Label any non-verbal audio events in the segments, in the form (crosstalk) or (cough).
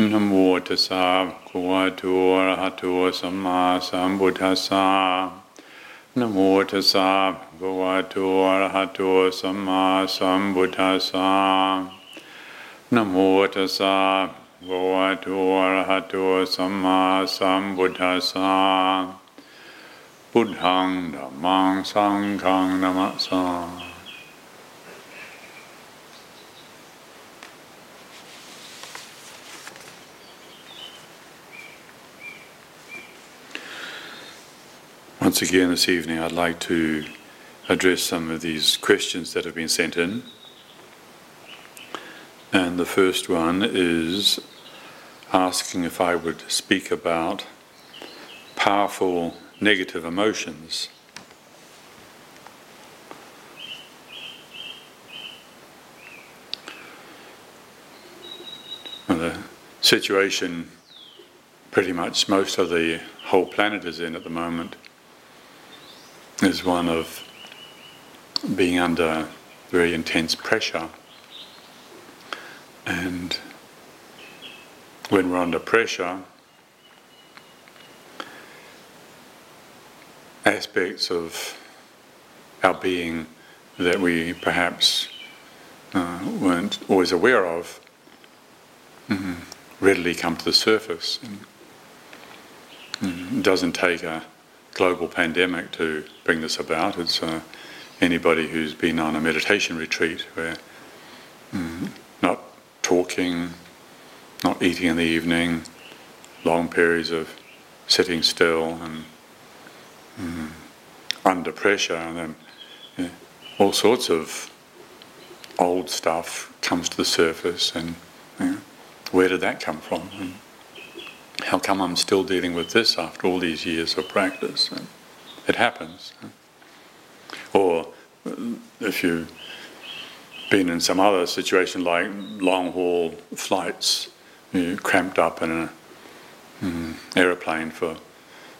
นะโมตัสสะภะวะโตอะระหะโตสัมมาสัมพุทธัสสะนะโมตัสสะภะวะโตอะระหะโตสัมมาสัมพุทธัสสะนะโมตัสสะภะวะโตอะระหะโตสัมมาสัมพุทธัสสะพุทธังธัมมังสังฆังนะมะสา Once again this evening, I'd like to address some of these questions that have been sent in. And the first one is asking if I would speak about powerful negative emotions. Well, the situation pretty much most of the whole planet is in at the moment is one of being under very intense pressure. And when we're under pressure, aspects of our being that we perhaps uh, weren't always aware of mm, readily come to the surface. And, mm, it doesn't take a global pandemic to bring this about. It's uh, anybody who's been on a meditation retreat where mm, not talking, not eating in the evening, long periods of sitting still and mm, under pressure, and then all sorts of old stuff comes to the surface, and where did that come from? And how come I'm still dealing with this after all these years of practice? It happens. Or if you've been in some other situation like long haul flights, you cramped up in an mm, aeroplane for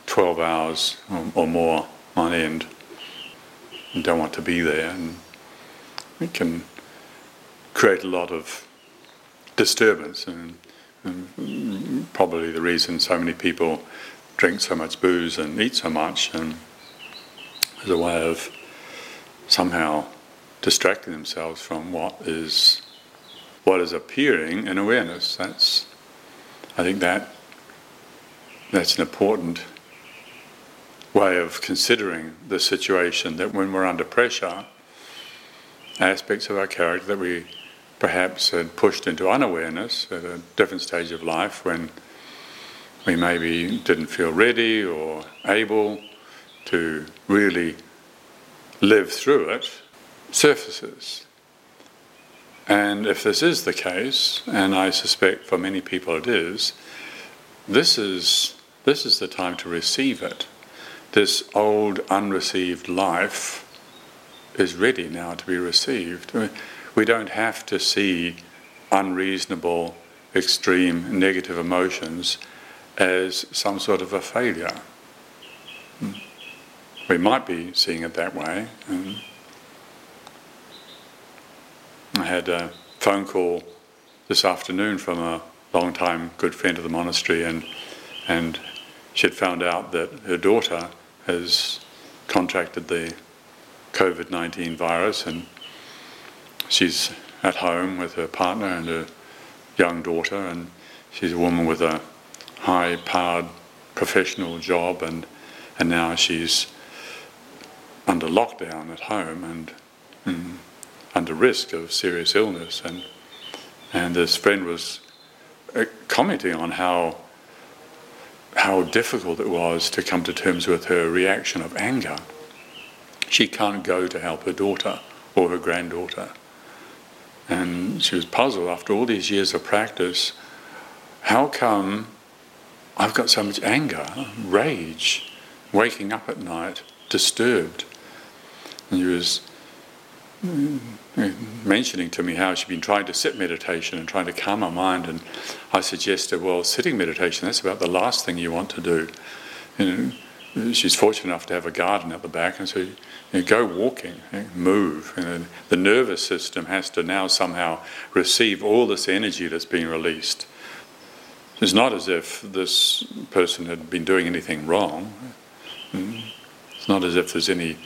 12 hours or, or, more on end and don't want to be there, and it can create a lot of disturbance. And, and probably the reason so many people drink so much booze and eat so much um, and as a way of somehow distracting themselves from what is what is appearing in awareness. That's I think that that's an important way of considering the situation that when we're under pressure, aspects of our character that we perhaps had pushed into unawareness at a different stage of life when we maybe didn't feel ready or able to really live through it surfaces. And if this is the case, and I suspect for many people it is, this is, this is the time to receive it. This old, unreceived life is ready now to be received. We don't have to see unreasonable, extreme, negative emotions as some sort of a failure. We might be seeing it that way. I had a phone call this afternoon from a long-time good friend of the monastery, and and she had found out that her daughter has contracted the COVID 19 virus, and she's at home with her partner and her young daughter, and she's a woman with a high powered professional job, and, and now she's under lockdown at home and, and under risk of serious illness. And, and this friend was uh, commenting on how how difficult it was to come to terms with her reaction of anger. She can't go to help her daughter or her granddaughter. And she was puzzled after all these years of practice how come I've got so much anger, rage, waking up at night, disturbed? And she was mm, mentioning to me how she'd been trying to sit meditation and trying to calm her mind. And I suggested, well, sitting meditation, that's about the last thing you want to do. You know, she's fortunate enough to have a garden at the back, and so you know, go walking, know, move. Know, the nervous system has to now somehow receive all this energy that's being released. It's not as if this person had been doing anything wrong. It's not as if there's any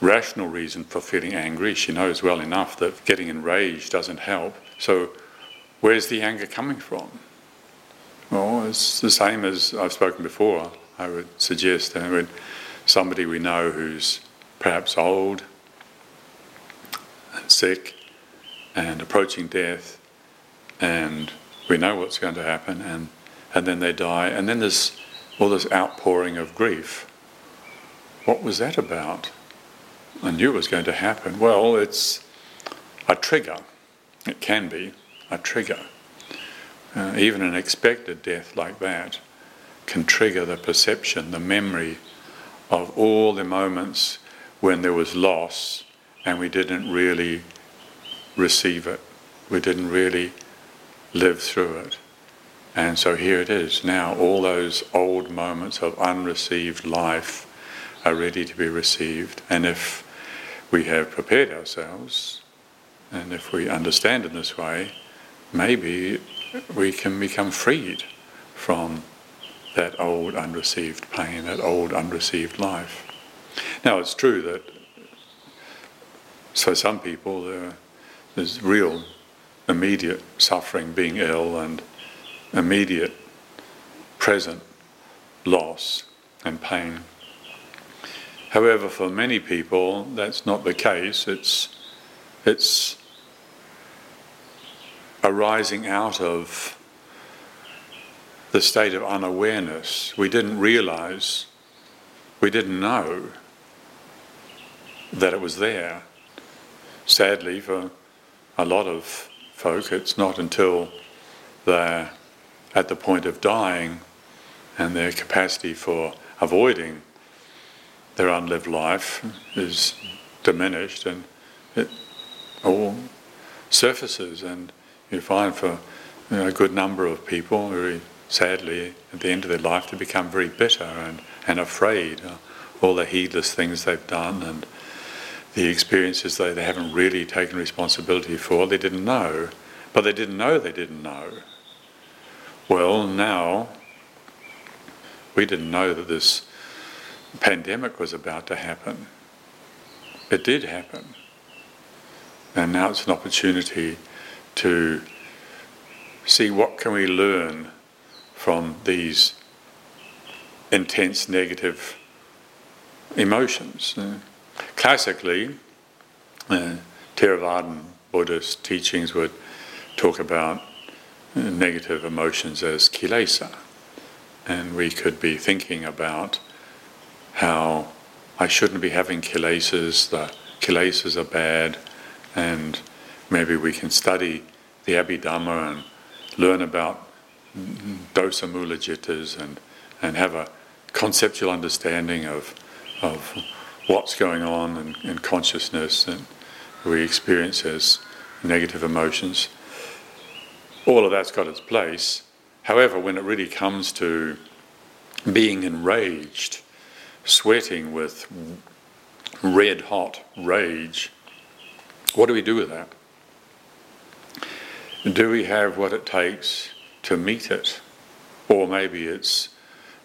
rational reason for feeling angry. She knows well enough that getting enraged doesn't help. So, where's the anger coming from? Well, it's the same as I've spoken before. I would suggest that when somebody we know who's perhaps old and sick and approaching death, and we know what's going to happen, and, and then they die, and then there's all this outpouring of grief. What was that about? I knew it was going to happen. Well, it's a trigger. It can be a trigger. Uh, even an expected death like that can trigger the perception, the memory of all the moments when there was loss and we didn't really receive it. We didn't really live through it. And so here it is. Now all those old moments of unreceived life are ready to be received. And if we have prepared ourselves, and if we understand in this way, maybe we can become freed from that old unreceived pain, that old unreceived life. Now, it's true that for some people there, there's real immediate suffering, being ill, and immediate present loss and pain. However, for many people, that's not the case. It's, it's arising out of the state of unawareness. We didn't realize, we didn't know that it was there. Sadly, for a lot of folk, it's not until they're at the point of dying and their capacity for avoiding their unlived life is diminished and it all surfaces and you find for you know, a good number of people very sadly at the end of their life to become very bitter and, and afraid of all the heedless things they've done and the experiences they, they haven't really taken responsibility for they didn't know but they didn't know they didn't know well now we didn't know that this pandemic was about to happen. It did happen. And now it's an opportunity to see what can we learn from these intense negative emotions. Uh, classically, uh, Theravadan Buddhist teachings would talk about uh, negative emotions as kilesa. And we could be thinking about how I shouldn't be having kilesas, the kilesas are bad, and maybe we can study the Abhidhamma and learn about dosa mula cittas and, and have a conceptual understanding of, of what's going on in, in consciousness and we experience as negative emotions. All of that's got its place. However, when it really comes to being enraged, sweating with red hot rage, what do we do with that? Do we have what it takes to meet it? Or maybe it's,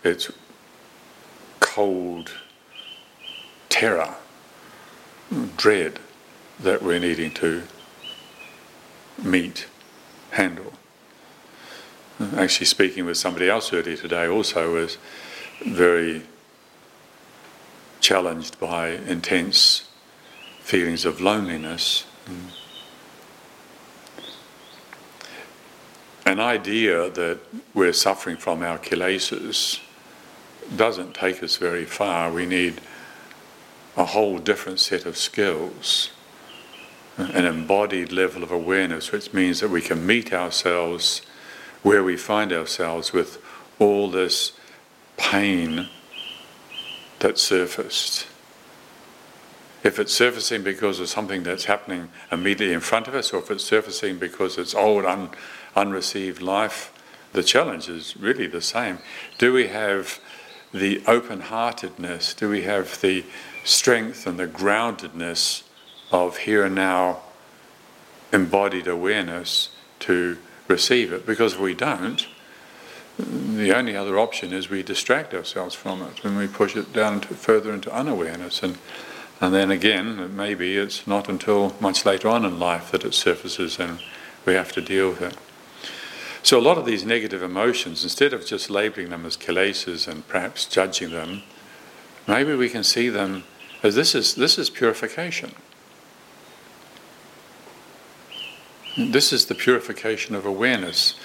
it's cold terror, dread that we're needing to meet, handle. Actually, speaking with somebody else earlier today also was very challenged by intense feelings of loneliness. An idea that we're suffering from our kilesas doesn't take us very far. We need a whole different set of skills, an embodied level of awareness, which means that we can meet ourselves where we find ourselves with all this pain that surfaced. If it's surfacing because of something that's happening immediately in front of us, or if it's surfacing because it's old, un, unreceived life, the challenge is really the same. Do we have the open heartedness? Do we have the strength and the groundedness of here and now embodied awareness to receive it? Because if we don't, the only other option is we distract ourselves from it and we push it down further into unawareness. And, and then again, maybe it's not until much later on in life that it surfaces and we have to deal with it. So a lot of these negative emotions, instead of just labeling them as kilesas and perhaps judging them, maybe we can see them as this is, this is purification. This is the purification of awareness.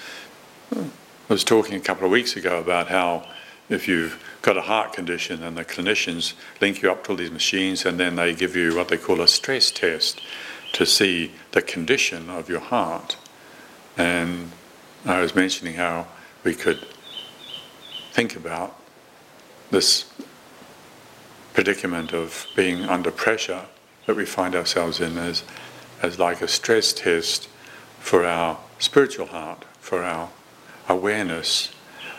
I was talking a couple of weeks ago about how if you've got a heart condition and the clinicians link you up to all these machines and then they give you what they call a stress test to see the condition of your heart. And I was mentioning how we could think about this predicament of being under pressure that we find ourselves in as, as like a stress test for our spiritual heart, for our awareness.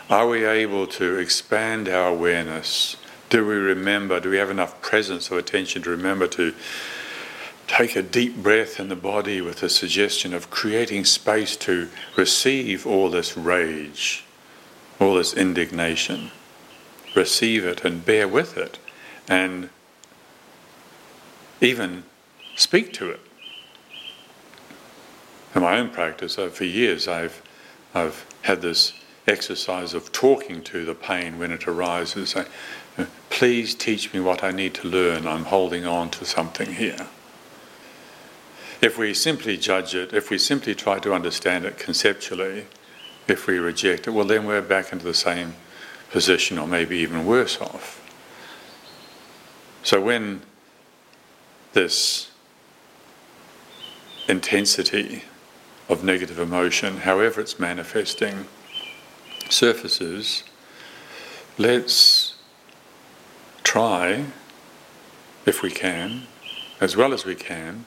Are we able to expand our awareness? Do we remember? Do we have enough presence or attention to remember to take a deep breath in the body with the suggestion of creating space to receive all this rage, all this indignation. Receive it and bear with it and even speak to it. In my own practice, uh, for years, I've, I've had this exercise of talking to the pain when it arises. Please teach me what I need to learn. I'm holding on to something here. If we simply judge it, if we simply try to understand it conceptually, if we reject it, well, then we're back into the same position or maybe even worse off. So when this intensity of negative emotion, however it's manifesting, surfaces, let's try, if we can, as well as we can,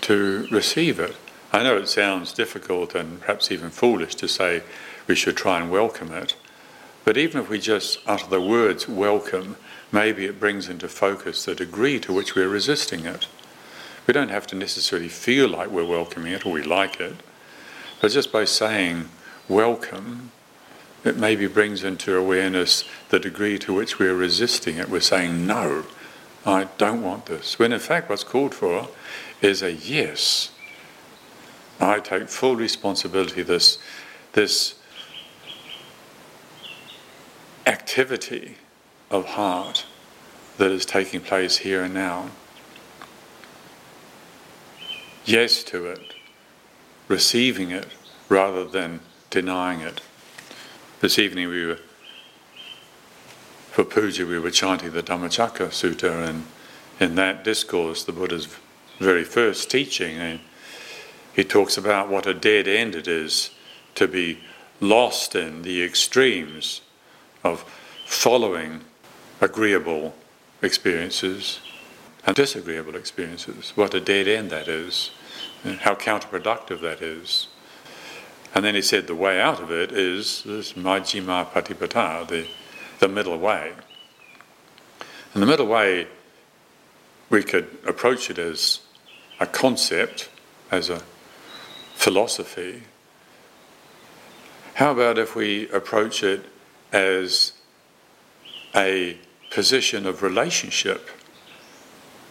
to receive it. I know it sounds difficult and perhaps even foolish to say we should try and welcome it, but even if we just utter the words welcome, maybe it brings into focus the degree to which we're resisting it. We don't have to necessarily feel like we're welcoming it or we like it, but just by saying welcome, it maybe brings into awareness the degree to which we're resisting it. We're saying, no, I don't want this. When in fact, what's called for is a yes. I take full responsibility. This, this activity of heart that is taking place here and now. Yes to it, receiving it rather than denying it. This evening we were, for puja, we were chanting the Dhammacakka Sutta, and in that discourse, the Buddha's very first teaching, and he talks about what a dead end it is to be lost in the extremes of following agreeable experiences and disagreeable experiences. What a dead end that is, and how counterproductive that is. And then he said the way out of it is this Majjhima Patipada, the, the middle way. And the middle way, we could approach it as a concept, as a philosophy. How about if we approach it as a position of relationship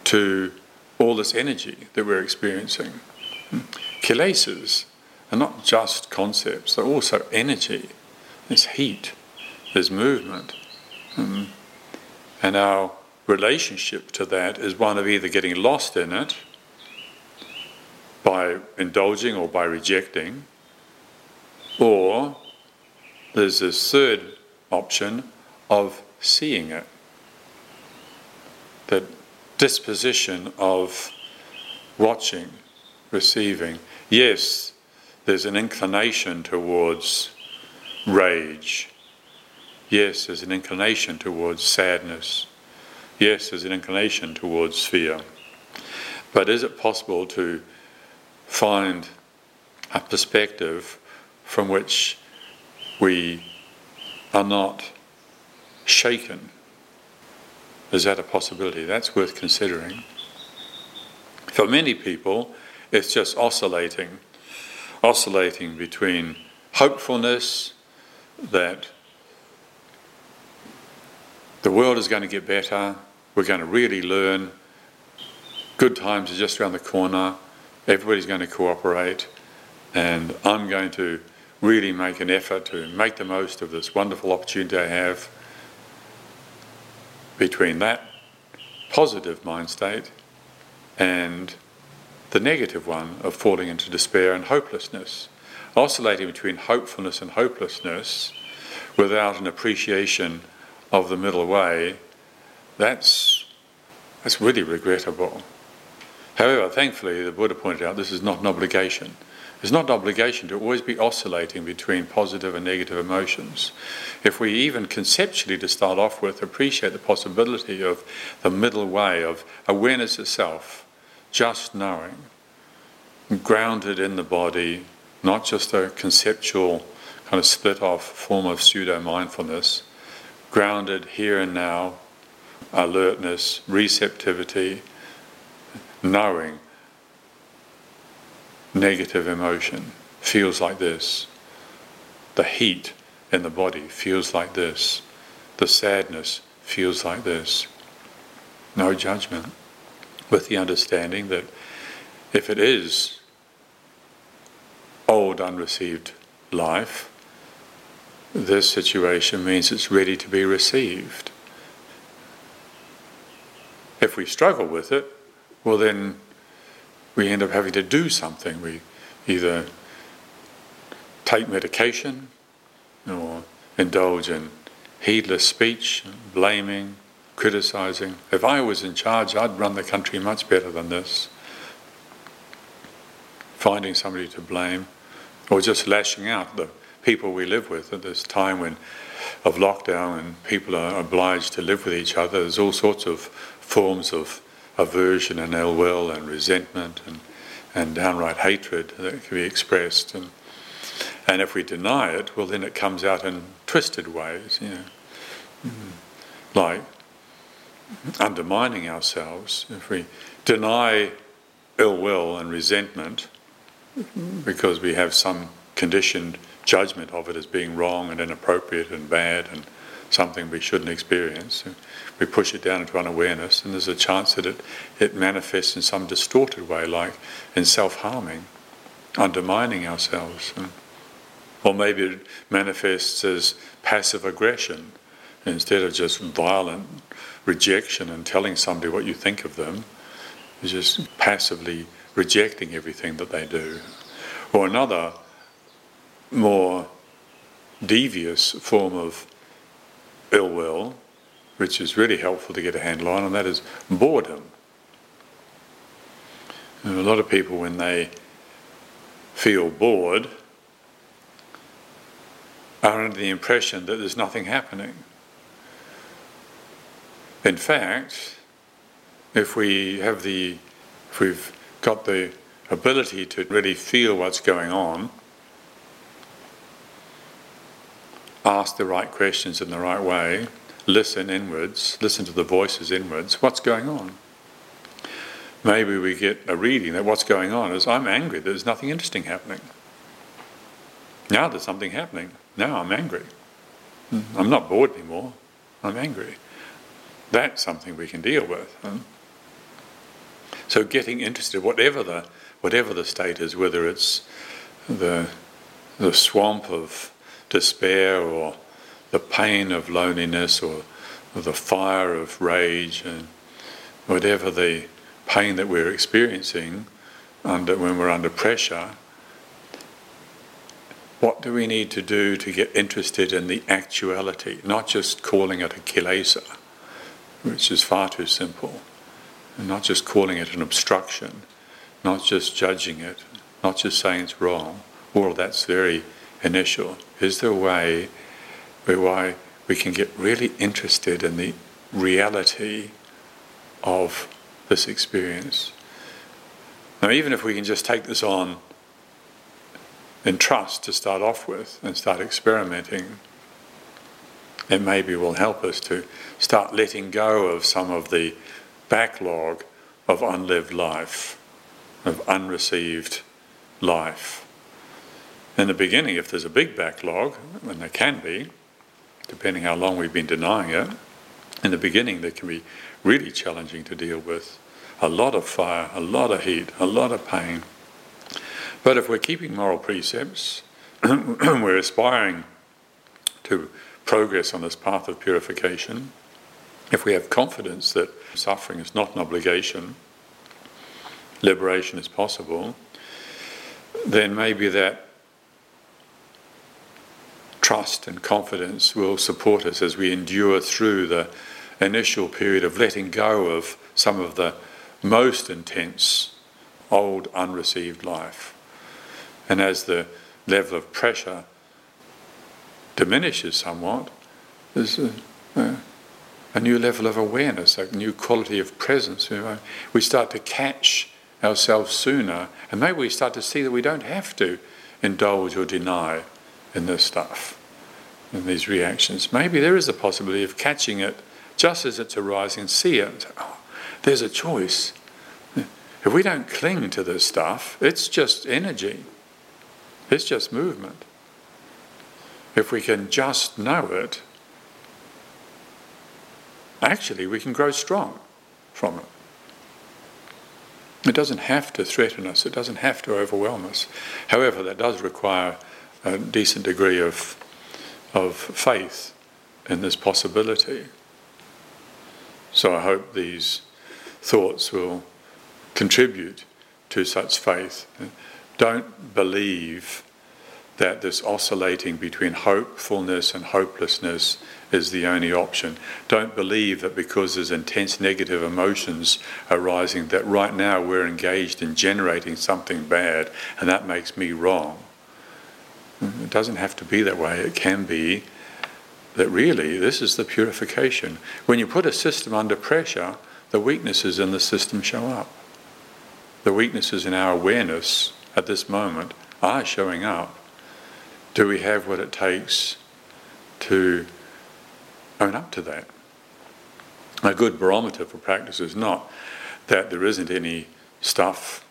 to all this energy that we're experiencing? Hmm. Kilesas are not just concepts, they're also energy. There's heat, there's movement. Hmm. And our relationship to that is one of either getting lost in it by indulging or by rejecting, or there's this third option of seeing it. That disposition of watching, receiving. Yes, there's an inclination towards rage. Yes, there's an inclination towards sadness. Yes, there's an inclination towards fear. But is it possible to find a perspective from which we are not shaken. Is that a possibility? That's worth considering. For many people, it's just oscillating, oscillating between hopefulness that the world is going to get better, we're going to really learn, good times are just around the corner, everybody's going to cooperate, and I'm going to really make an effort to make the most of this wonderful opportunity I have between that positive mind state and the negative one of falling into despair and hopelessness. Oscillating between hopefulness and hopelessness without an appreciation of the middle way, that's, that's really regrettable. However, thankfully, the Buddha pointed out this is not an obligation. It's not an obligation to always be oscillating between positive and negative emotions. If we even conceptually, to start off with, appreciate the possibility of the middle way of awareness itself, just knowing, grounded in the body, not just a conceptual kind of split off form of pseudo mindfulness, grounded here and now, alertness, receptivity, knowing negative emotion feels like this. The heat in the body feels like this. The sadness feels like this. No judgment, with the understanding that if it is old unreceived life, this situation means it's ready to be received. If we struggle with it, well, then we end up having to do something. We either take medication or indulge in heedless speech, blaming, criticizing. If I was in charge, I'd run the country much better than this. Finding somebody to blame or just lashing out the people we live with at this time when of lockdown and people are obliged to live with each other. There's all sorts of forms of aversion and ill will and resentment and, and downright hatred that can be expressed. And, and if we deny it, well, then it comes out in twisted ways, you know, mm-hmm. like undermining ourselves. If we deny ill will and resentment because we have some conditioned judgment of it as being wrong and inappropriate and bad and something we shouldn't experience, uh, we push it down into unawareness, and there's a chance that it, it manifests in some distorted way, like in self harming, undermining ourselves. Or maybe it manifests as passive aggression instead of just violent rejection and telling somebody what you think of them, is just passively rejecting everything that they do. Or another more devious form of ill will which is really helpful to get a handle on, and that is boredom. And a lot of people, when they feel bored, are under the impression that there's nothing happening. In fact, if we have the, if we've got the ability to really feel what's going on, ask the right questions in the right way, listen inwards, listen to the voices inwards, what's going on? Maybe we get a reading that what's going on is I'm angry, there's nothing interesting happening. Now there's something happening. Now I'm angry. Hmm, I'm not bored anymore, I'm angry. That's something we can deal with. Hmm. So getting interested, whatever the whatever the state is, whether it's the the swamp of despair or the pain of loneliness or, or the fire of rage and whatever the pain that we're experiencing under when we're under pressure, what do we need to do to get interested in the actuality, not just calling it a kilesa, which is far too simple, and not just calling it an obstruction, not just judging it, not just saying it's wrong. All of that's very initial. Is there a way why we can get really interested in the reality of this experience. Now, even if we can just take this on in trust to start off with and start experimenting, it maybe will help us to start letting go of some of the backlog of unlived life, of unreceived life. In the beginning, if there's a big backlog, and there can be, depending how long we've been denying it, in the beginning they can be really challenging to deal with. A lot of fire, a lot of heat, a lot of pain. But if we're keeping moral precepts, (clears throat) we're aspiring to progress on this path of purification, if we have confidence that suffering is not an obligation, liberation is possible, then maybe that trust and confidence will support us as we endure through the initial period of letting go of some of the most intense old unreceived life. And as the level of pressure diminishes somewhat, there's a, a, a new level of awareness, a new quality of presence. We start to catch ourselves sooner, and maybe we start to see that we don't have to indulge or deny in this stuff, in these reactions. Maybe there is a possibility of catching it just as it's arising, see it. Oh, there's a choice. If we don't cling to this stuff, it's just energy, it's just movement. If we can just know it, actually we can grow strong from it. It doesn't have to threaten us, it doesn't have to overwhelm us. However, that does require a decent degree of, of faith in this possibility. So I hope these thoughts will contribute to such faith. Don't believe that this oscillating between hopefulness and hopelessness is the only option. Don't believe that because there's intense negative emotions arising, that right now we're engaged in generating something bad and that makes me wrong. Mm-hmm. It doesn't have to be that way. It can be that really this is the purification. When you put a system under pressure, the weaknesses in the system show up. The weaknesses in our awareness at this moment are showing up. Do we have what it takes to own up to that? A good barometer for practice is not that there isn't any stuff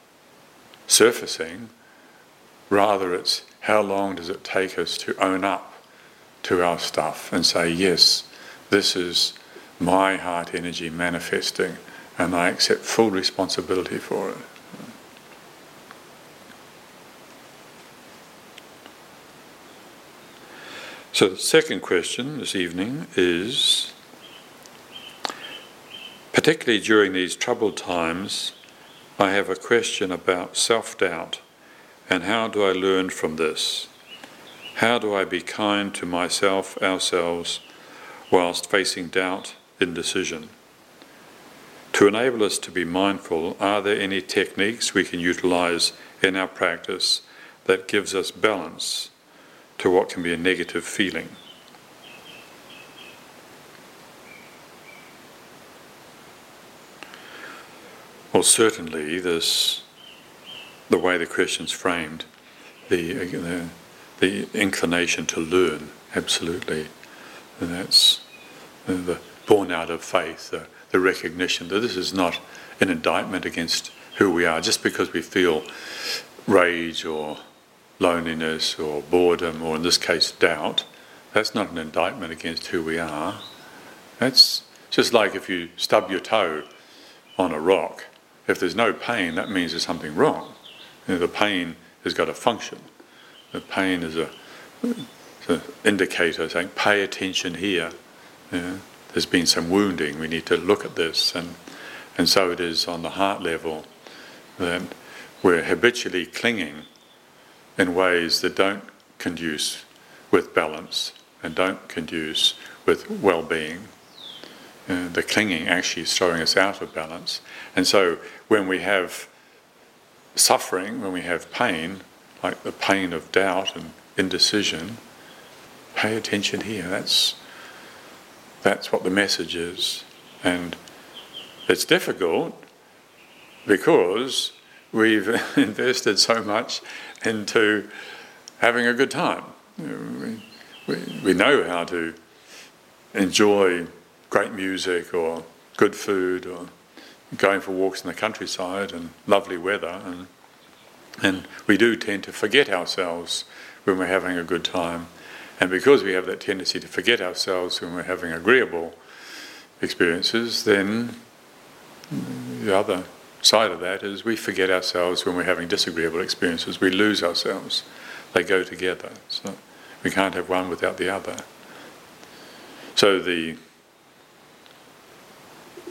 surfacing, rather, it's how long does it take us to own up to our stuff and say, yes, this is my heart energy manifesting, and I accept full responsibility for it. So, the second question this evening is particularly during these troubled times, I have a question about self doubt and how do I learn from this? How do I be kind to myself, ourselves, whilst facing doubt, indecision? To enable us to be mindful, are there any techniques we can utilize in our practice that gives us balance to what can be a negative feeling. Well, certainly, this the way the question's framed, the, the, the inclination to learn, absolutely, and that's uh, the born out of faith, the, the recognition that this is not an indictment against who we are, just because we feel rage or loneliness or boredom, or in this case, doubt, that's not an indictment against who we are. That's just like if you stub your toe on a rock. If there's no pain, that means there's something wrong. You know, the pain has got a function. The pain is a, an indicator saying, pay attention here. You know, there's been some wounding, we need to look at this. And, and so it is on the heart level that we're habitually clinging in ways that don't conduce with balance and don't conduce with well being. Uh, the clinging actually is throwing us out of balance. And so when we have suffering, when we have pain, like the pain of doubt and indecision, pay attention here. That's, that's what the message is. And it's difficult because we've (laughs) invested so much into having a good time. We, we, we know how to enjoy great music or good food or going for walks in the countryside and lovely weather and and we do tend to forget ourselves when we're having a good time. And because we have that tendency to forget ourselves when we're having agreeable experiences, then the other side of that is we forget ourselves when we're having disagreeable experiences. We lose ourselves. They go together. So we can't have one without the other. So the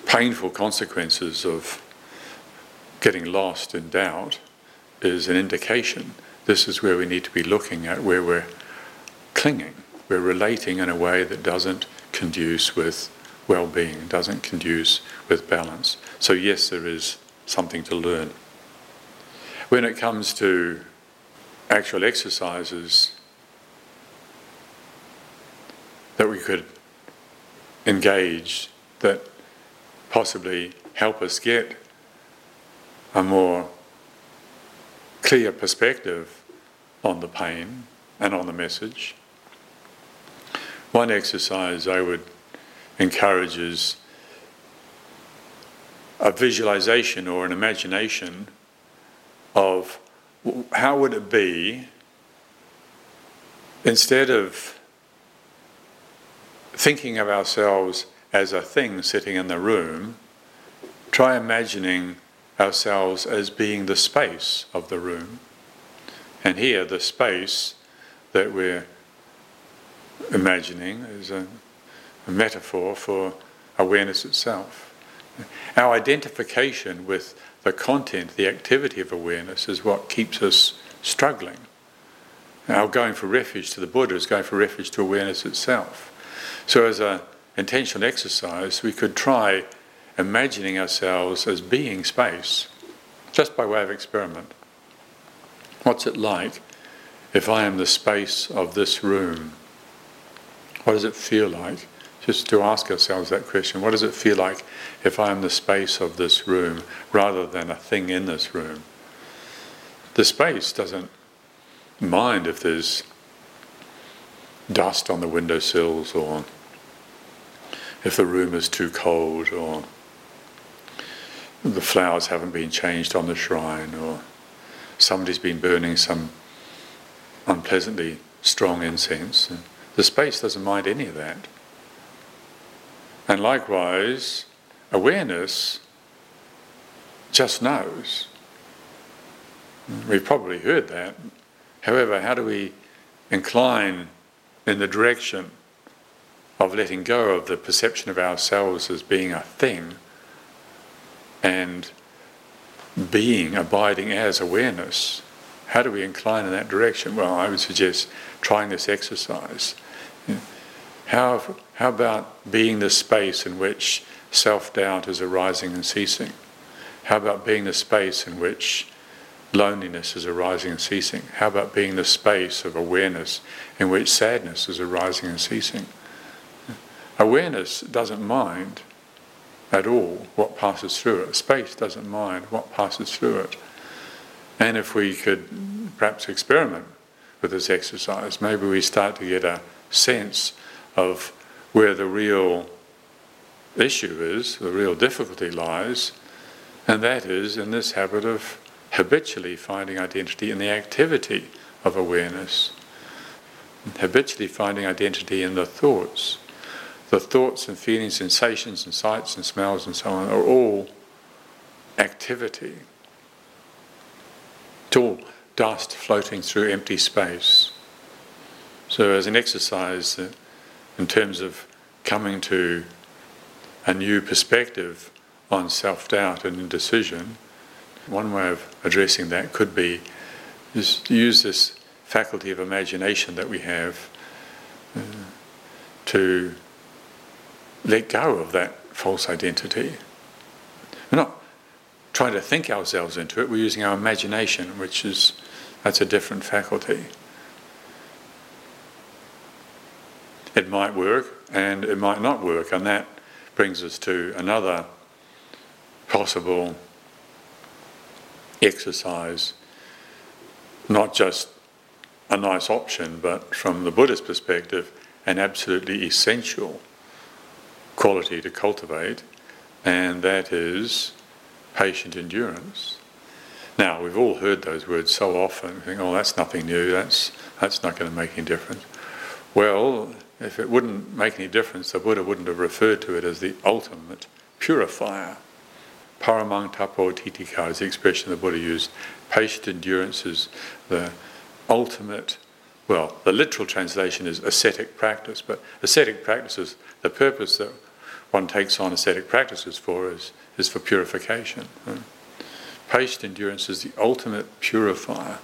painful consequences of getting lost in doubt is an indication. This is where we need to be looking at where we're clinging. We're relating in a way that doesn't conduce with well being, doesn't conduce with balance. So, yes, there is something to learn. When it comes to actual exercises that we could engage that possibly help us get a more clear perspective on the pain and on the message. One exercise I would encourage is a visualization or an imagination of how would it be instead of thinking of ourselves as a thing sitting in the room, try imagining ourselves as being the space of the room. And here, the space that we're imagining is a, a metaphor for awareness itself. Our identification with the content, the activity of awareness, is what keeps us struggling. Our going for refuge to the Buddha is going for refuge to awareness itself. So, as an intentional exercise, we could try imagining ourselves as being space, just by way of experiment. What's it like if I am the space of this room? What does it feel like? Just to ask ourselves that question what does it feel like if I am the space of this room rather than a thing in this room? The space doesn't mind if there's dust on the windowsills or if the room is too cold or the flowers haven't been changed on the shrine, or somebody's been burning some unpleasantly strong incense. The space doesn't mind any of that. And likewise, awareness just knows. We've probably heard that. However, how do we incline in the direction of letting go of the perception of ourselves as being a thing and being, abiding as awareness. How do we incline in that direction? Well, I would suggest trying this exercise. How, how about being the space in which self doubt is arising and ceasing? How about being the space in which loneliness is arising and ceasing? How about being the space of awareness in which sadness is arising and ceasing? Awareness doesn't mind at all what passes through it. Space doesn't mind what passes through it. And if we could perhaps experiment with this exercise, maybe we start to get a sense of where the real issue is, the real difficulty lies, and that is in this habit of habitually finding identity in the activity of awareness, habitually finding identity in the thoughts the thoughts and feelings, sensations and sights and smells and so on are all activity. It's all dust floating through empty space. So, as an exercise uh, in terms of coming to a new perspective on self doubt and indecision, one way of addressing that could be is to use this faculty of imagination that we have uh, to let go of that false identity. We're not trying to think ourselves into it, we're using our imagination, which is that's a different faculty. It might work and it might not work, and that brings us to another possible exercise, not just a nice option, but from the Buddhist perspective, an absolutely essential quality to cultivate, and that is patient endurance. Now, we've all heard those words so often, think, oh, that's nothing new, that's That's not going to make any difference. Well, if it wouldn't make any difference, the Buddha wouldn't have referred to it as the ultimate purifier. Paramang tapo titika is the expression the Buddha used. Patient endurance is the ultimate, well, the literal translation is ascetic practice, but ascetic practices, the purpose that one takes on ascetic practices for is, is for purification. Patient endurance is the ultimate purifier.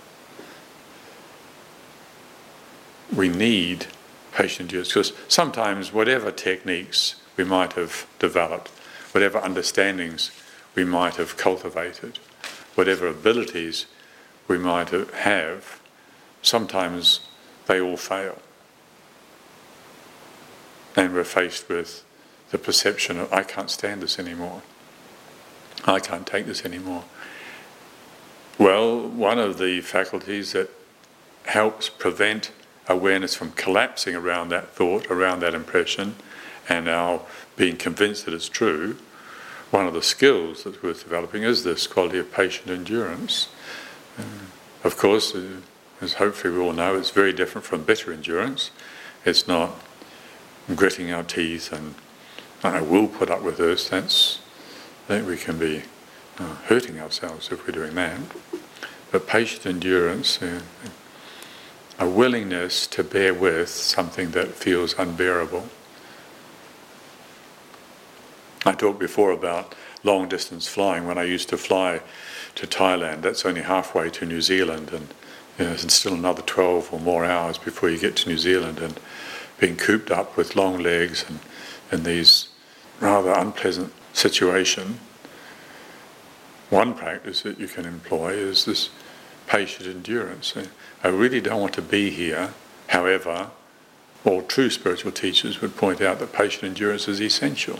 We need patient endurance because sometimes, whatever techniques we might have developed, whatever understandings we might have cultivated, whatever abilities we might have, sometimes they all fail. And we're faced with the perception of, I can't stand this anymore. I can't take this anymore. Well, one of the faculties that helps prevent awareness from collapsing around that thought, around that impression, and our being convinced that it's true, one of the skills that's worth developing is this quality of patient endurance. Of course, uh, as hopefully we all know, it's very different from bitter endurance. It's not gritting our teeth and I will put up with this. That's that we can be uh, hurting ourselves if we're doing that. But patient endurance, uh, a willingness to bear with something that feels unbearable. I talked before about long distance flying. When I used to fly to Thailand, that's only halfway to New Zealand, and you know, it's still another 12 or more hours before you get to New Zealand, and being cooped up with long legs and, in these rather unpleasant situation. One practice that you can employ is this patient endurance. I really don't want to be here. However, all true spiritual teachers would point out that patient endurance is essential.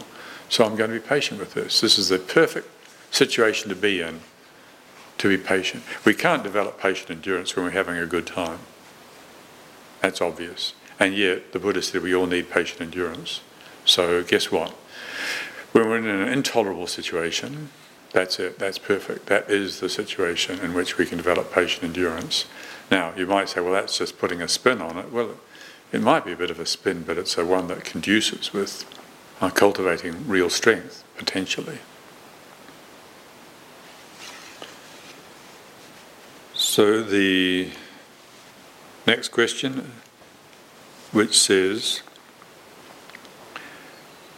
So I'm going to be patient with this. This is the perfect situation to be in, to be patient. We can't develop patient endurance when we're having a good time. That's obvious. And yet, the Buddha said we all need patient endurance. So, guess what? When we're in an intolerable situation, that's it, that's perfect. That is the situation in which we can develop patient endurance. Now, you might say, well, that's just putting a spin on it. Well, it might be a bit of a spin, but it's a one that conduces with uh, cultivating real strength, potentially. So the next question, which says,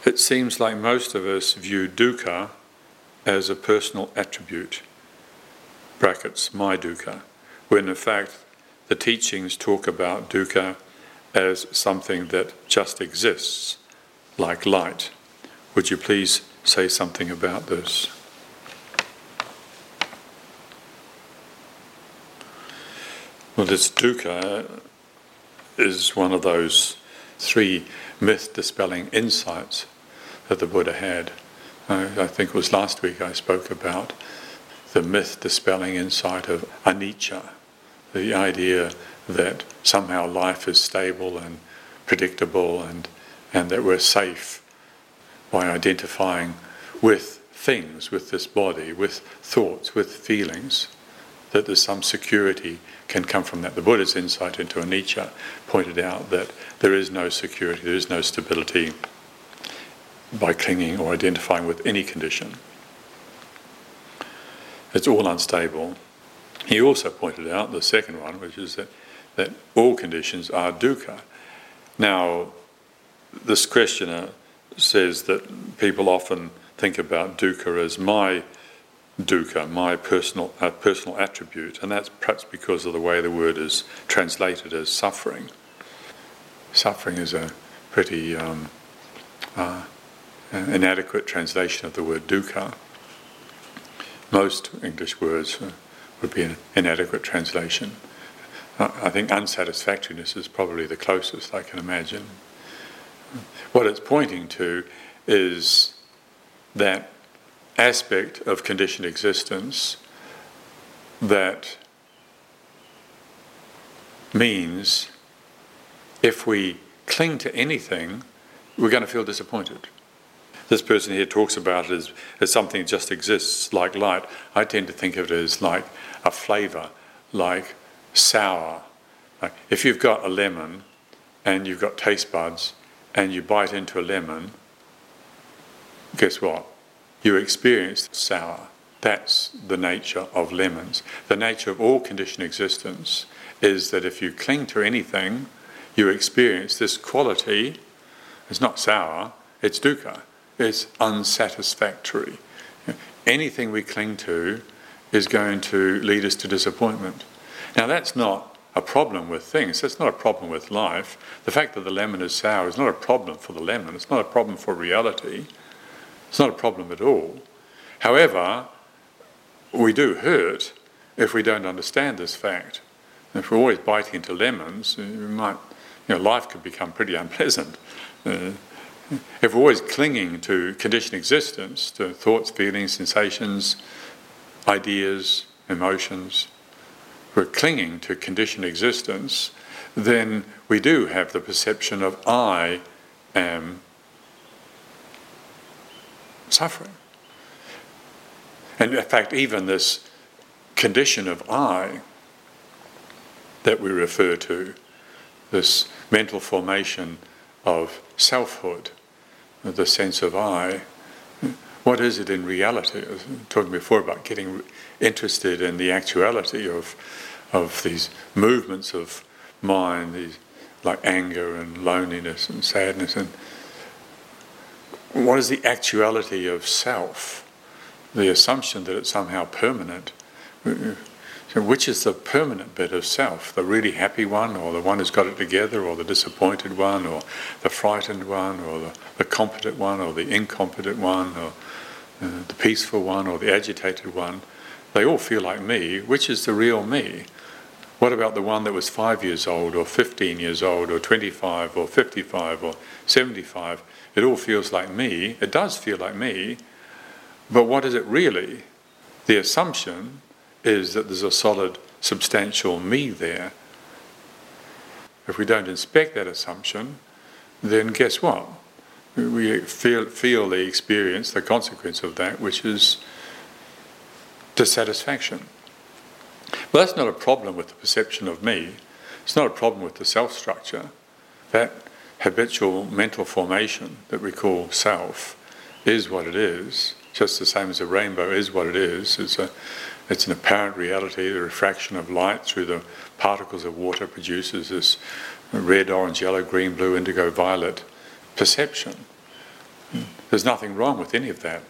it seems like most of us view dukkha as a personal attribute, brackets, my dukkha, when in fact the teachings talk about dukkha as something that just exists, like light. Would you please say something about this? Well, this dukkha is one of those three myth dispelling insights that the Buddha had. I think it was last week I spoke about the myth dispelling insight of anicca, the idea that somehow life is stable and predictable and, and that we're safe by identifying with things, with this body, with thoughts, with feelings, that there's some security can come from that. The Buddha's insight into anicca pointed out that there is no security, there is no stability by clinging or identifying with any condition. It's all unstable. He also pointed out the second one, which is that, that all conditions are dukkha. Now, this questioner says that people often think about dukkha as my dukkha, my personal uh, personal attribute, and that's perhaps because of the way the word is translated as suffering. Suffering is a pretty um, uh, inadequate translation of the word dukkha. Most English words uh, would be an inadequate translation. I think unsatisfactoriness is probably the closest I can imagine. What it's pointing to is that aspect of conditioned existence that means if we cling to anything, we're going to feel disappointed. This person here talks about it as, as something that just exists like light. I tend to think of it as like a flavour, like sour, Like if you've got a lemon and you've got taste buds and you bite into a lemon, guess what? You experience sour. That's the nature of lemons. The nature of all conditioned existence is that if you cling to anything, you experience this quality. It's not sour, it's dukkha. It's unsatisfactory. Anything we cling to is going to lead us to disappointment. Now, that's not a problem with things. That's not a problem with life. The fact that the lemon is sour is not a problem for the lemon. It's not a problem for reality. It's not a problem at all. However, we do hurt if we don't understand this fact. If we're always biting into lemons, we might, you know, life could become pretty unpleasant. Uh, (laughs) if we're always clinging to conditioned existence, to thoughts, feelings, sensations, ideas, emotions, we're clinging to conditioned existence, then we do have the perception of I am suffering. And in fact, even this condition of I that we refer to, this mental formation of selfhood, the sense of I, what is it in reality? I was talking before about getting interested in the actuality of, of these movements of mind, these like anger and loneliness and sadness, and what is the actuality of self? the assumption that it's somehow permanent. So which is the permanent bit of self? The really happy one, or the one who's got it together, or the disappointed one, or the frightened one, or the, the competent one, or the incompetent one, or uh, the peaceful one, or the agitated one? They all feel like me. Which is the real me? What about the one that was five years old, or 15 years old, or 25, or 55, or 75? It all feels like me. It does feel like me, but what is it really? The assumption is that there's a solid, substantial me there. If we don't inspect that assumption, then guess what? We feel, feel the experience, the consequence of that, which is dissatisfaction. But that's not a problem with the perception of me. It's not a problem with the self structure. That habitual mental formation that we call self is what it is just the same as a rainbow is what it is. It's, a, it's an apparent reality. The refraction of light through the particles of water produces this red, orange, yellow, green, blue, indigo, violet perception. There's nothing wrong with any of that.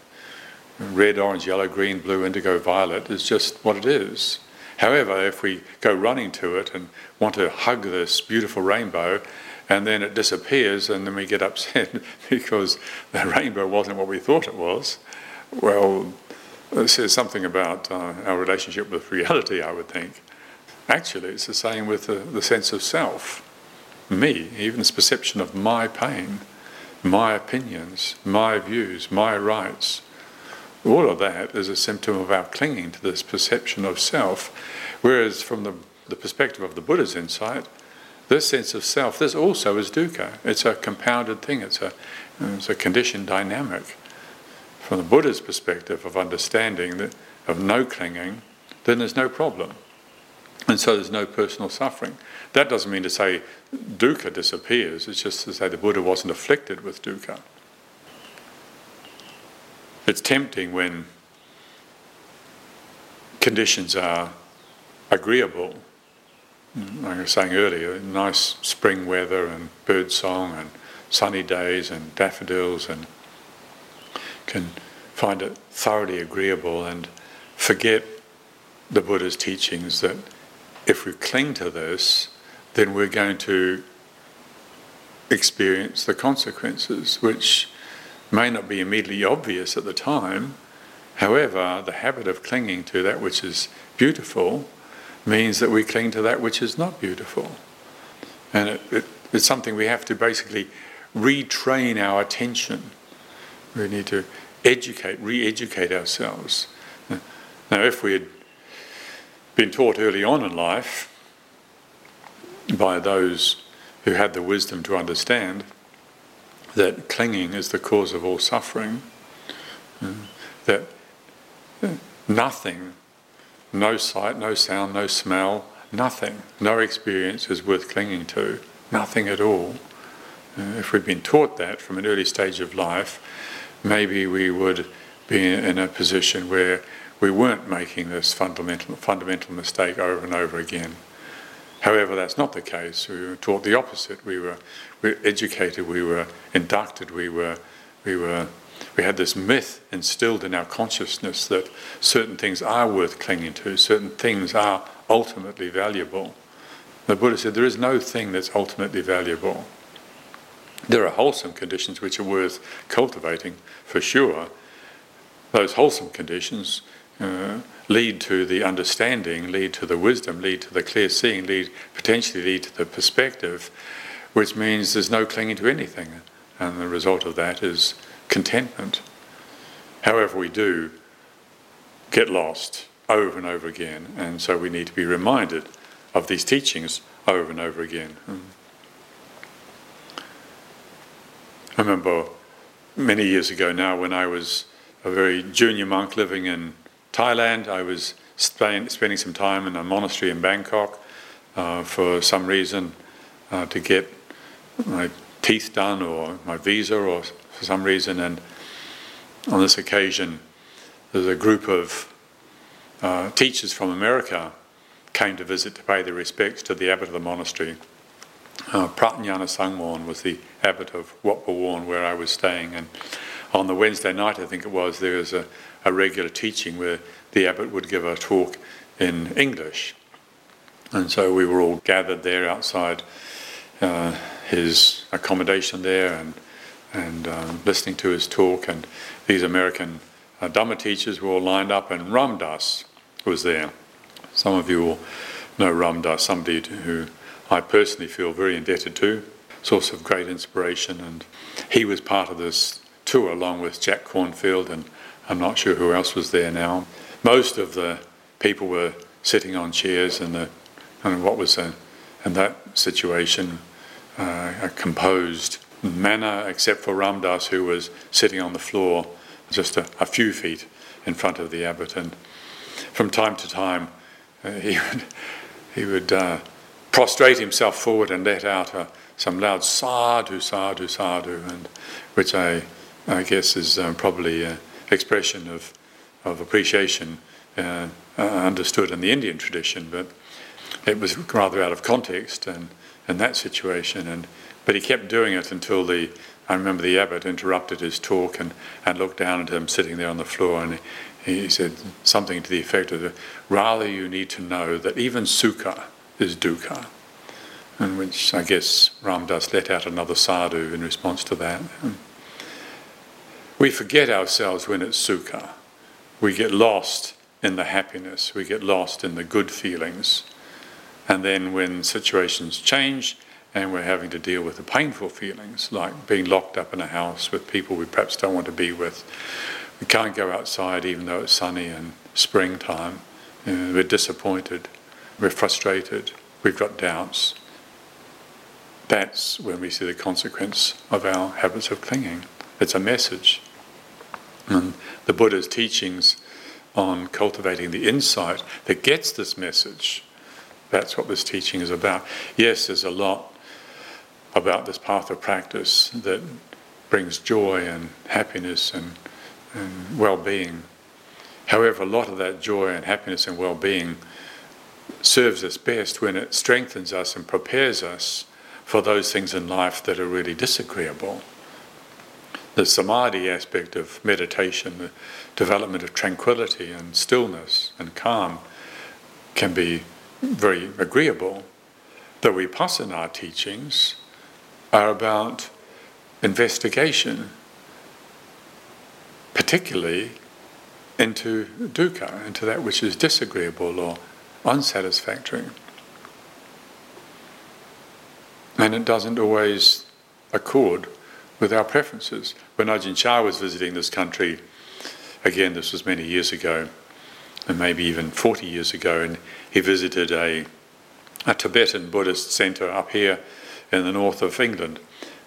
Red, orange, yellow, green, blue, indigo, violet is just what it is. However, if we go running to it and want to hug this beautiful rainbow, and then it disappears, and then we get upset (laughs) because the rainbow wasn't what we thought it was, well, it says something about uh, our relationship with reality, I would think. Actually, it's the same with the, the sense of self, me, even this perception of my pain, my opinions, my views, my rights. All of that is a symptom of our clinging to this perception of self. Whereas, from the, the perspective of the Buddha's insight, this sense of self, this also is dukkha. It's a compounded thing, it's a, it's a conditioned dynamic from the Buddha's perspective of understanding that of no clinging, then there's no problem. And so there's no personal suffering. That doesn't mean to say dukkha disappears, it's just to say the Buddha wasn't afflicted with dukkha. It's tempting when conditions are agreeable. Like I was saying earlier, nice spring weather and bird song and sunny days and daffodils and can find it thoroughly agreeable and forget the Buddha's teachings that if we cling to this, then we're going to experience the consequences, which may not be immediately obvious at the time. However, the habit of clinging to that which is beautiful means that we cling to that which is not beautiful. And it, it, it's something we have to basically retrain our attention we need to educate, re educate ourselves. Now, if we had been taught early on in life by those who had the wisdom to understand that clinging is the cause of all suffering, that nothing, no sight, no sound, no smell, nothing, no experience is worth clinging to, nothing at all. If we'd been taught that from an early stage of life, maybe we would be in a position where we weren't making this fundamental, fundamental mistake over and over again. However, that's not the case. We were taught the opposite. We were, we were educated, we were inducted, we were, we were, we had this myth instilled in our consciousness that certain things are worth clinging to, certain things are ultimately valuable. The Buddha said there is no thing that's ultimately valuable. There are wholesome conditions which are worth cultivating, for sure. Those wholesome conditions uh, lead to the understanding, lead to the wisdom, lead to the clear seeing, lead potentially lead to the perspective, which means there's no clinging to anything, and the result of that is contentment. However, we do get lost over and over again, and so we need to be reminded of these teachings over and over again. Hmm. I remember many years ago now when I was a very junior monk living in Thailand. I was spending some time in a monastery in Bangkok uh, for some reason uh, to get my teeth done or my visa or for some reason. And on this occasion, there's a group of uh, teachers from America came to visit to pay their respects to the abbot of the monastery. Uh, Pratnyana Sangmon was the abbot of Wat Pawarn where I was staying, and on the Wednesday night, I think it was, there was a, a regular teaching where the abbot would give a talk in English. And so we were all gathered there outside uh, his accommodation there and, and um, listening to his talk. And these American uh, Dhamma teachers were all lined up, and Ram Dass was there. Some of you will know Ram Dass, somebody who I personally feel very indebted to, source of great inspiration. And he was part of this tour along with Jack Kornfield, and I'm not sure who else was there now. Most of the people were sitting on chairs in the, and what was a, in that situation, uh, a composed manner, except for Ram Dass, who was sitting on the floor just a, a, few feet in front of the abbot. And from time to time, uh, he (laughs) would, he would uh, prostrate himself forward and let out a, some loud sadhu, sadhu, sadhu, and which I I guess, is um, probably an expression of, of appreciation uh, uh, understood in the Indian tradition, but it was rather out of context and in that situation. And but he kept doing it until the I remember the abbot interrupted his talk and, and looked down at him sitting there on the floor and he, he said something to the effect of, rather you need to know that even sukha is dukkha. And which I guess Ram Dass let out another sadhu in response to that. We forget ourselves when it's sukha. We get lost in the happiness, we get lost in the good feelings. And then when situations change and we're having to deal with the painful feelings, like being locked up in a house with people we perhaps don't want to be with, we can't go outside even though it's sunny and springtime. You know, we're disappointed, we're frustrated, we've got doubts. That's when we see the consequence of our habits of clinging. It's a message. And the Buddha's teachings on cultivating the insight that gets this message, that's what this teaching is about. Yes, there's a lot about this path of practice that brings joy and happiness and, and well being. However, a lot of that joy and happiness and well being serves us best when it strengthens us and prepares us for those things in life that are really disagreeable the samadhi aspect of meditation, the development of tranquility and stillness and calm, can be very agreeable. The vipassana teachings are about investigation, particularly into dukkha, into that which is disagreeable or unsatisfactory. And it doesn't always accord with our preferences. When Ajahn Chah was visiting this country, again, this was many years ago, and maybe even 40 years ago, and he visited a, a Tibetan Buddhist centre up here in the north of England.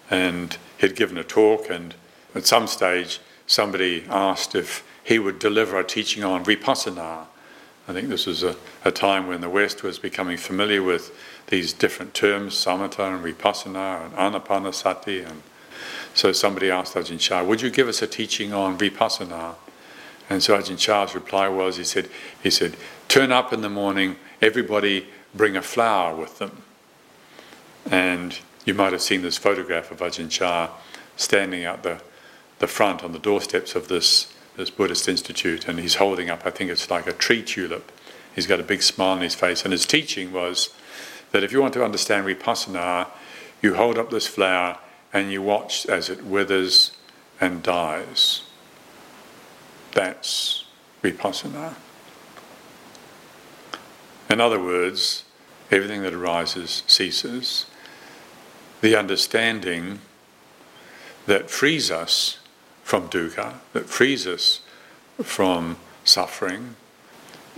And he'd given a talk, and at some stage, somebody asked if he would deliver a teaching on vipassana. I think this was a, a time when the West was becoming familiar with these different terms, samatha and vipassana and anapanasati. And so somebody asked Ajahn Chah, would you give us a teaching on vipassana? And so Ajahn Chah's reply was, he said, he said, turn up in the morning, everybody bring a flower with them. And you might have seen this photograph of Ajahn Chah standing out the, the front on the doorsteps of this, this Buddhist institute, and he's holding up, I think it's like a tree tulip. He's got a big smile on his face, and his teaching was that if you want to understand vipassana, you hold up this flower and you watch as it withers and dies. That's vipassana. In other words, everything that arises ceases. The understanding that frees us from dukkha, that frees us from suffering,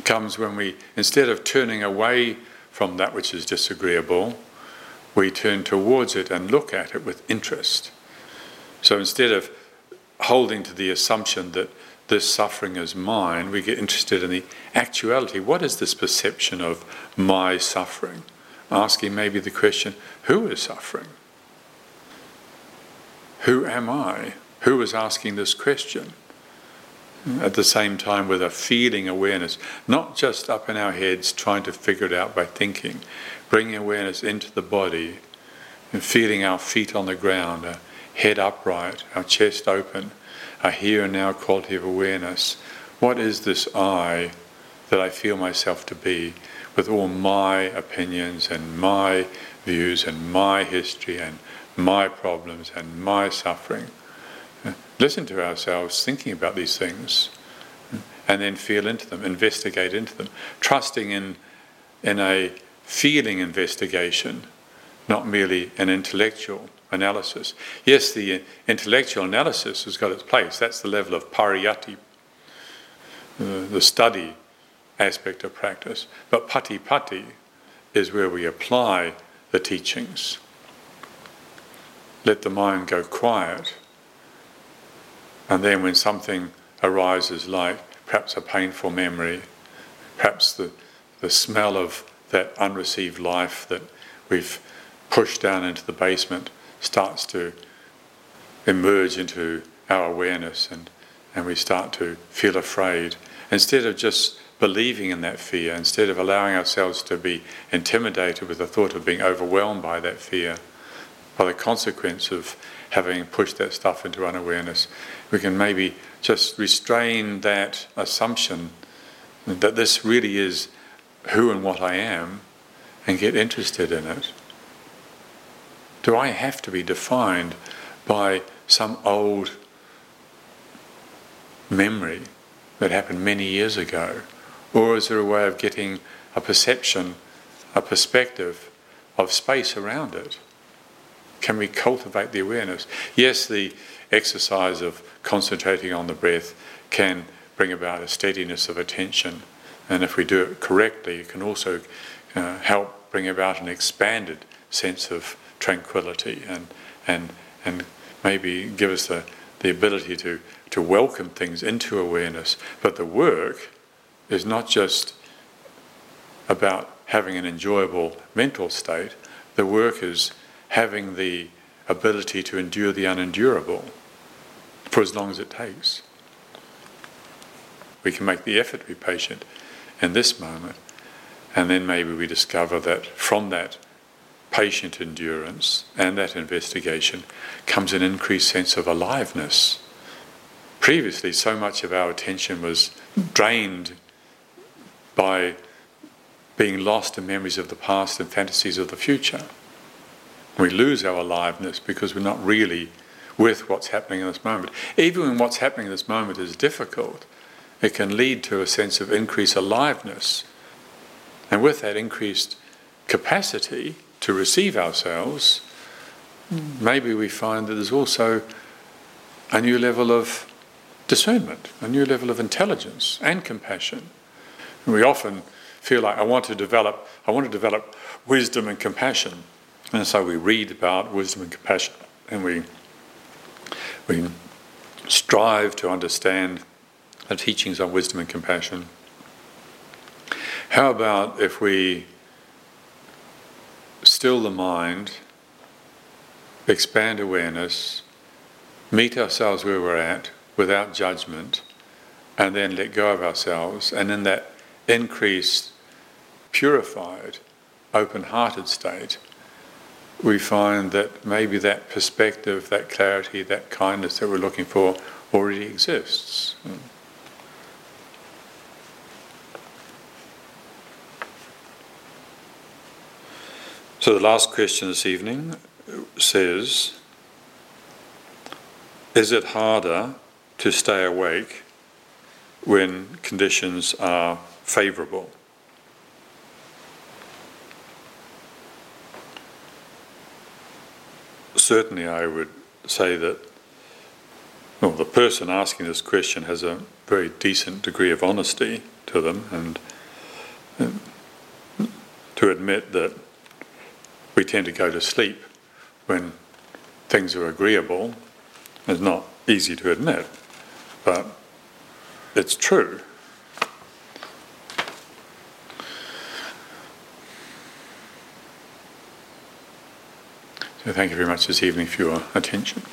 comes when we, instead of turning away from that which is disagreeable, we turn towards it and look at it with interest. So instead of holding to the assumption that this suffering is mine, we get interested in the actuality. What is this perception of my suffering? Asking maybe the question, who is suffering? Who am I? Who is asking this question? At the same time, with a feeling awareness, not just up in our heads trying to figure it out by thinking, bringing awareness into the body and feeling our feet on the ground, our head upright, our chest open a here and now quality of awareness. What is this I that I feel myself to be with all my opinions and my views and my history and my problems and my suffering? Listen to ourselves thinking about these things and then feel into them, investigate into them, trusting in, in a feeling investigation, not merely an intellectual analysis. Yes, the intellectual analysis has got its place. That's the level of pariyatti, uh, the study aspect of practice. But patipatti is where we apply the teachings. Let the mind go quiet. And then when something arises, like perhaps a painful memory, perhaps the, the smell of that unreceived life that we've pushed down into the basement, starts to emerge into our awareness and, and we start to feel afraid. Instead of just believing in that fear, instead of allowing ourselves to be intimidated with the thought of being overwhelmed by that fear, by the consequence of having pushed that stuff into unawareness, we can maybe just restrain that assumption that this really is who and what I am and get interested in it. Do I have to be defined by some old memory that happened many years ago? Or is there a way of getting a perception, a perspective of space around it? Can we cultivate the awareness? Yes, the exercise of concentrating on the breath can bring about a steadiness of attention, and if we do it correctly, it can also uh, help bring about an expanded sense of tranquility and, and, and maybe give us the, the ability to, to welcome things into awareness. But the work is not just about having an enjoyable mental state, the work is having the ability to endure the unendurable for as long as it takes. We can make the effort to be patient in this moment, and then maybe we discover that from that patient endurance and that investigation comes an increased sense of aliveness. Previously, so much of our attention was drained by being lost in memories of the past and fantasies of the future. We lose our aliveness because we're not really with what's happening in this moment. Even when what's happening in this moment is difficult, it can lead to a sense of increased aliveness. And with that increased capacity, to receive ourselves, maybe we find that there's also a new level of discernment, a new level of intelligence and compassion. And we often feel like I want to develop, I want to develop wisdom and compassion, and so we read about wisdom and compassion, and we we strive to understand the teachings on wisdom and compassion. How about if we still the mind, expand awareness, meet ourselves where we're at without judgment, and then let go of ourselves, and in that increased, purified, open hearted state, we find that maybe that perspective, that clarity, that kindness that we're looking for already exists. So the last question this evening says Is it harder to stay awake when conditions are favourable? Certainly, I would say that well, the person asking this question has a very decent degree of honesty to them, and, and to admit that we tend to go to sleep when things are agreeable is not easy to admit, but it's true. Thank you very much this evening for your attention.